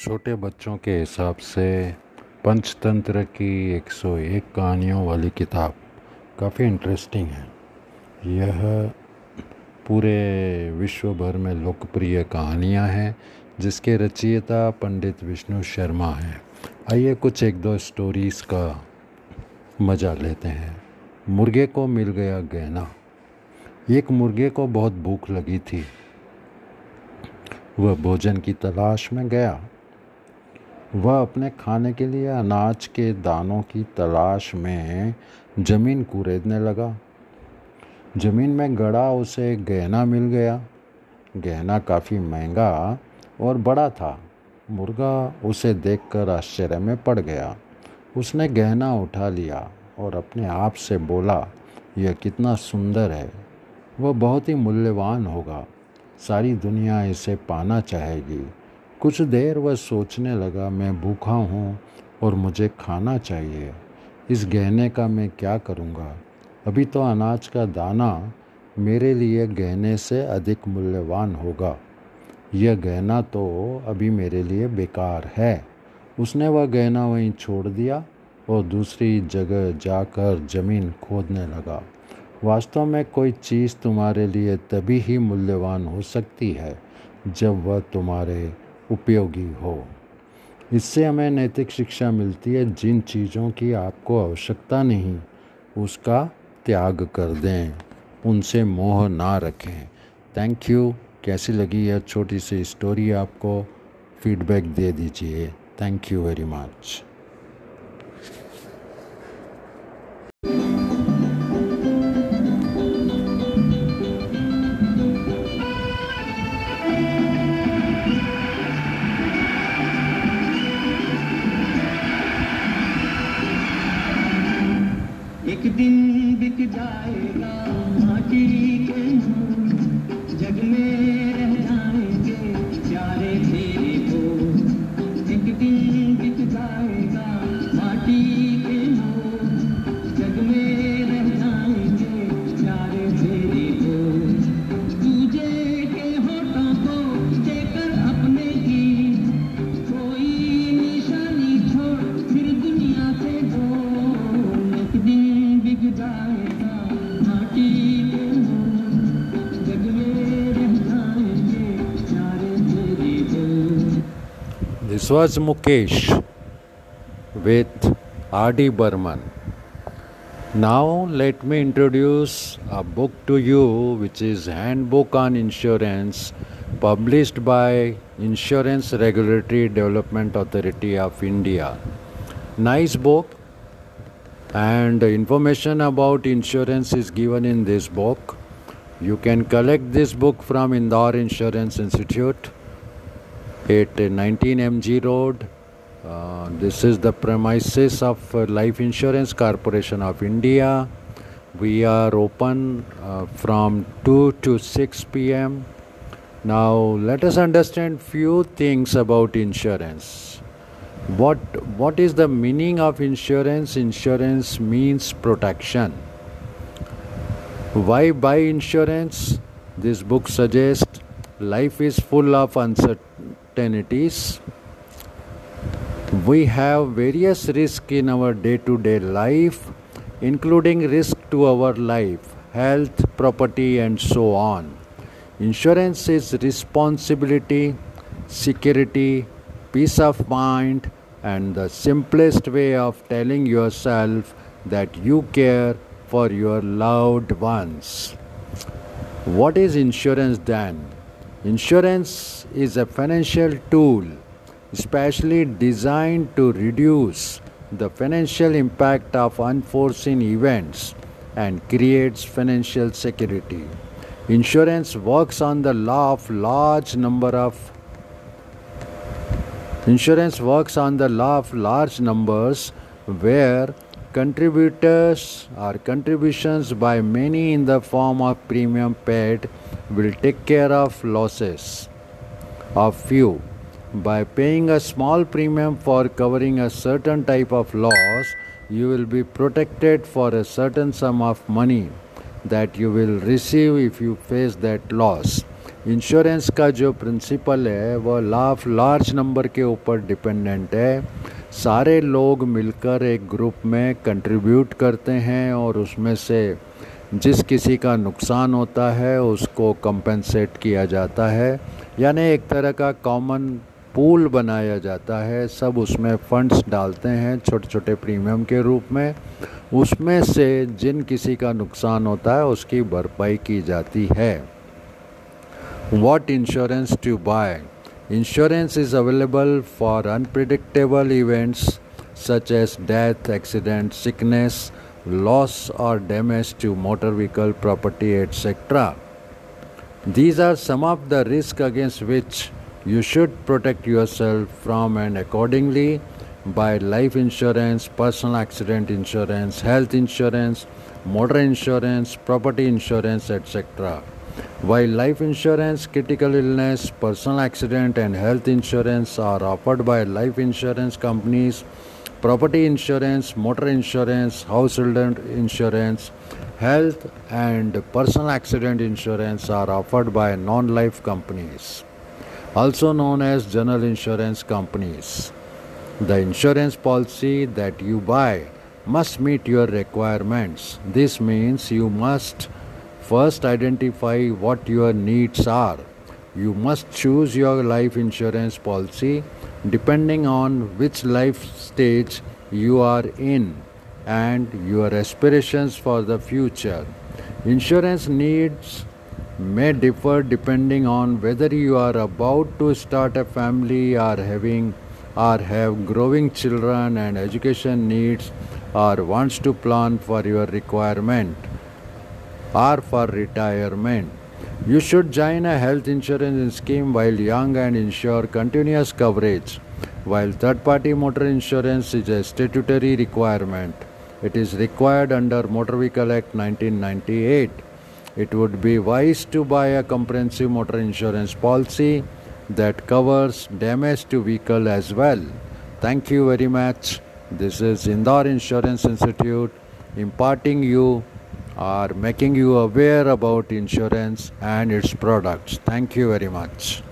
छोटे बच्चों के हिसाब से पंचतंत्र की 101 कहानियों वाली किताब काफ़ी इंटरेस्टिंग है। यह पूरे विश्व भर में लोकप्रिय कहानियाँ हैं, जिसके रचयिता पंडित विष्णु शर्मा हैं। आइए कुछ एक दो स्टोरीज़ का मज़ा लेते हैं। मुर्गे को मिल गया गहना। एक मुर्गे को बहुत भूख लगी थी। वह भोजन की तलाश में गया। वह अपने खाने के लिए अनाज के दानों की तलाश में ज़मीन कुरेदने लगा। ज़मीन में गड़ा, उसे गहना मिल गया। गहना काफ़ी महँगा और बड़ा था। मुर्गा उसे देखकर आश्चर्य में पड़ गया। उसने गहना उठा लिया और अपने आप से बोला, यह कितना सुंदर है। वह बहुत ही मूल्यवान होगा। सारी दुनिया इसे पाना चाहेगी। कुछ देर वह सोचने लगा, मैं भूखा हूँ और मुझे खाना चाहिए। इस गहने का मैं क्या करूँगा? अभी तो अनाज का दाना मेरे लिए गहने से अधिक मूल्यवान होगा। यह गहना तो अभी मेरे लिए बेकार है। उसने वह गहना वहीं छोड़ दिया और दूसरी जगह जाकर ज़मीन खोदने लगा। वास्तव में कोई चीज़ तुम्हारे लिए तभी ही मूल्यवान हो सकती है जब वह तुम्हारे उपयोगी हो। इससे हमें नैतिक शिक्षा मिलती है, जिन चीज़ों की आपको आवश्यकता नहीं, उसका त्याग कर दें। उनसे मोह ना रखें। थैंक यू कैसी लगी यह छोटी सी स्टोरी आपको? फीडबैक दे दीजिए। थैंक यू वेरी मच एक दिन बिक जाएगा। Was Mukesh with R.D. Burman. Now let me introduce a book to you which is Handbook on Insurance published by Insurance Regulatory Development Authority of India. Nice book and information about insurance is given in this book. You can collect this book from Indore Insurance Institute at 19 MG Road. Uh, this is the premises of uh, Life Insurance Corporation of India. We are open uh, from 2 to 6 p.m. Now let us understand few things about insurance. What what is the meaning of insurance? Insurance means protection. Why buy insurance? This book suggests life is full of uncertainties. We have various risks in our day to day life, including risk to our life, health, property, and so on. Insurance is responsibility, security, peace of mind, and the simplest way of telling yourself that you care for your loved ones. What is insurance then? Insurance is a financial tool specially designed to reduce the financial impact of unforeseen events and creates financial security. Insurance works on the law of large number of Insurance works on the law of large numbers where contributors or contributions by many in the form of premium paid will take care of losses of few. By paying a small premium for covering a certain type of loss, you will be protected for a certain sum of money that you will receive if you face that loss. Insurance का जो principal है वह laugh large number के ऊपर dependent है सारे लोग मिलकर एक ग्रुप में कंट्रीब्यूट करते हैं और उसमें से जिस किसी का नुकसान होता है, उसको कंपेंसेट किया जाता है। यानी एक तरह का कॉमन पूल बनाया जाता है। सब उसमें फंड्स डालते हैं छोटे छोटे प्रीमियम के रूप में। उसमें से जिन किसी का नुकसान होता है, उसकी भरपाई की जाती है। What insurance to buy Insurance is available for unpredictable events such as death, accident, sickness, loss or damage to motor vehicle property, etc. These are some of the risks against which you should protect yourself from and accordingly buy life insurance, personal accident insurance, health insurance, motor insurance, property insurance, etc. While life insurance, critical illness, personal accident and health insurance are offered by life insurance companies property insurance, motor insurance, household insurance, health and personal accident insurance are offered by non life companies, also known as general insurance companies. The insurance policy that you buy must meet your requirements. This means you must first identify what your needs are. You must choose your life insurance policy depending on which life stage you are in and your aspirations for the future. Insurance needs may differ depending on whether you are about to start a family or having or have growing children and education needs or wants to plan for your requirement or for retirement. You should join a health insurance scheme while young and ensure continuous coverage. While third party motor insurance is a statutory requirement, it is required under Motor Vehicle Act 1998. It would be wise to buy a comprehensive motor insurance policy that covers damage to vehicle as well. Thank you very much. This is Indore Insurance Institute imparting you are making you aware about insurance and its products. Thank you very much.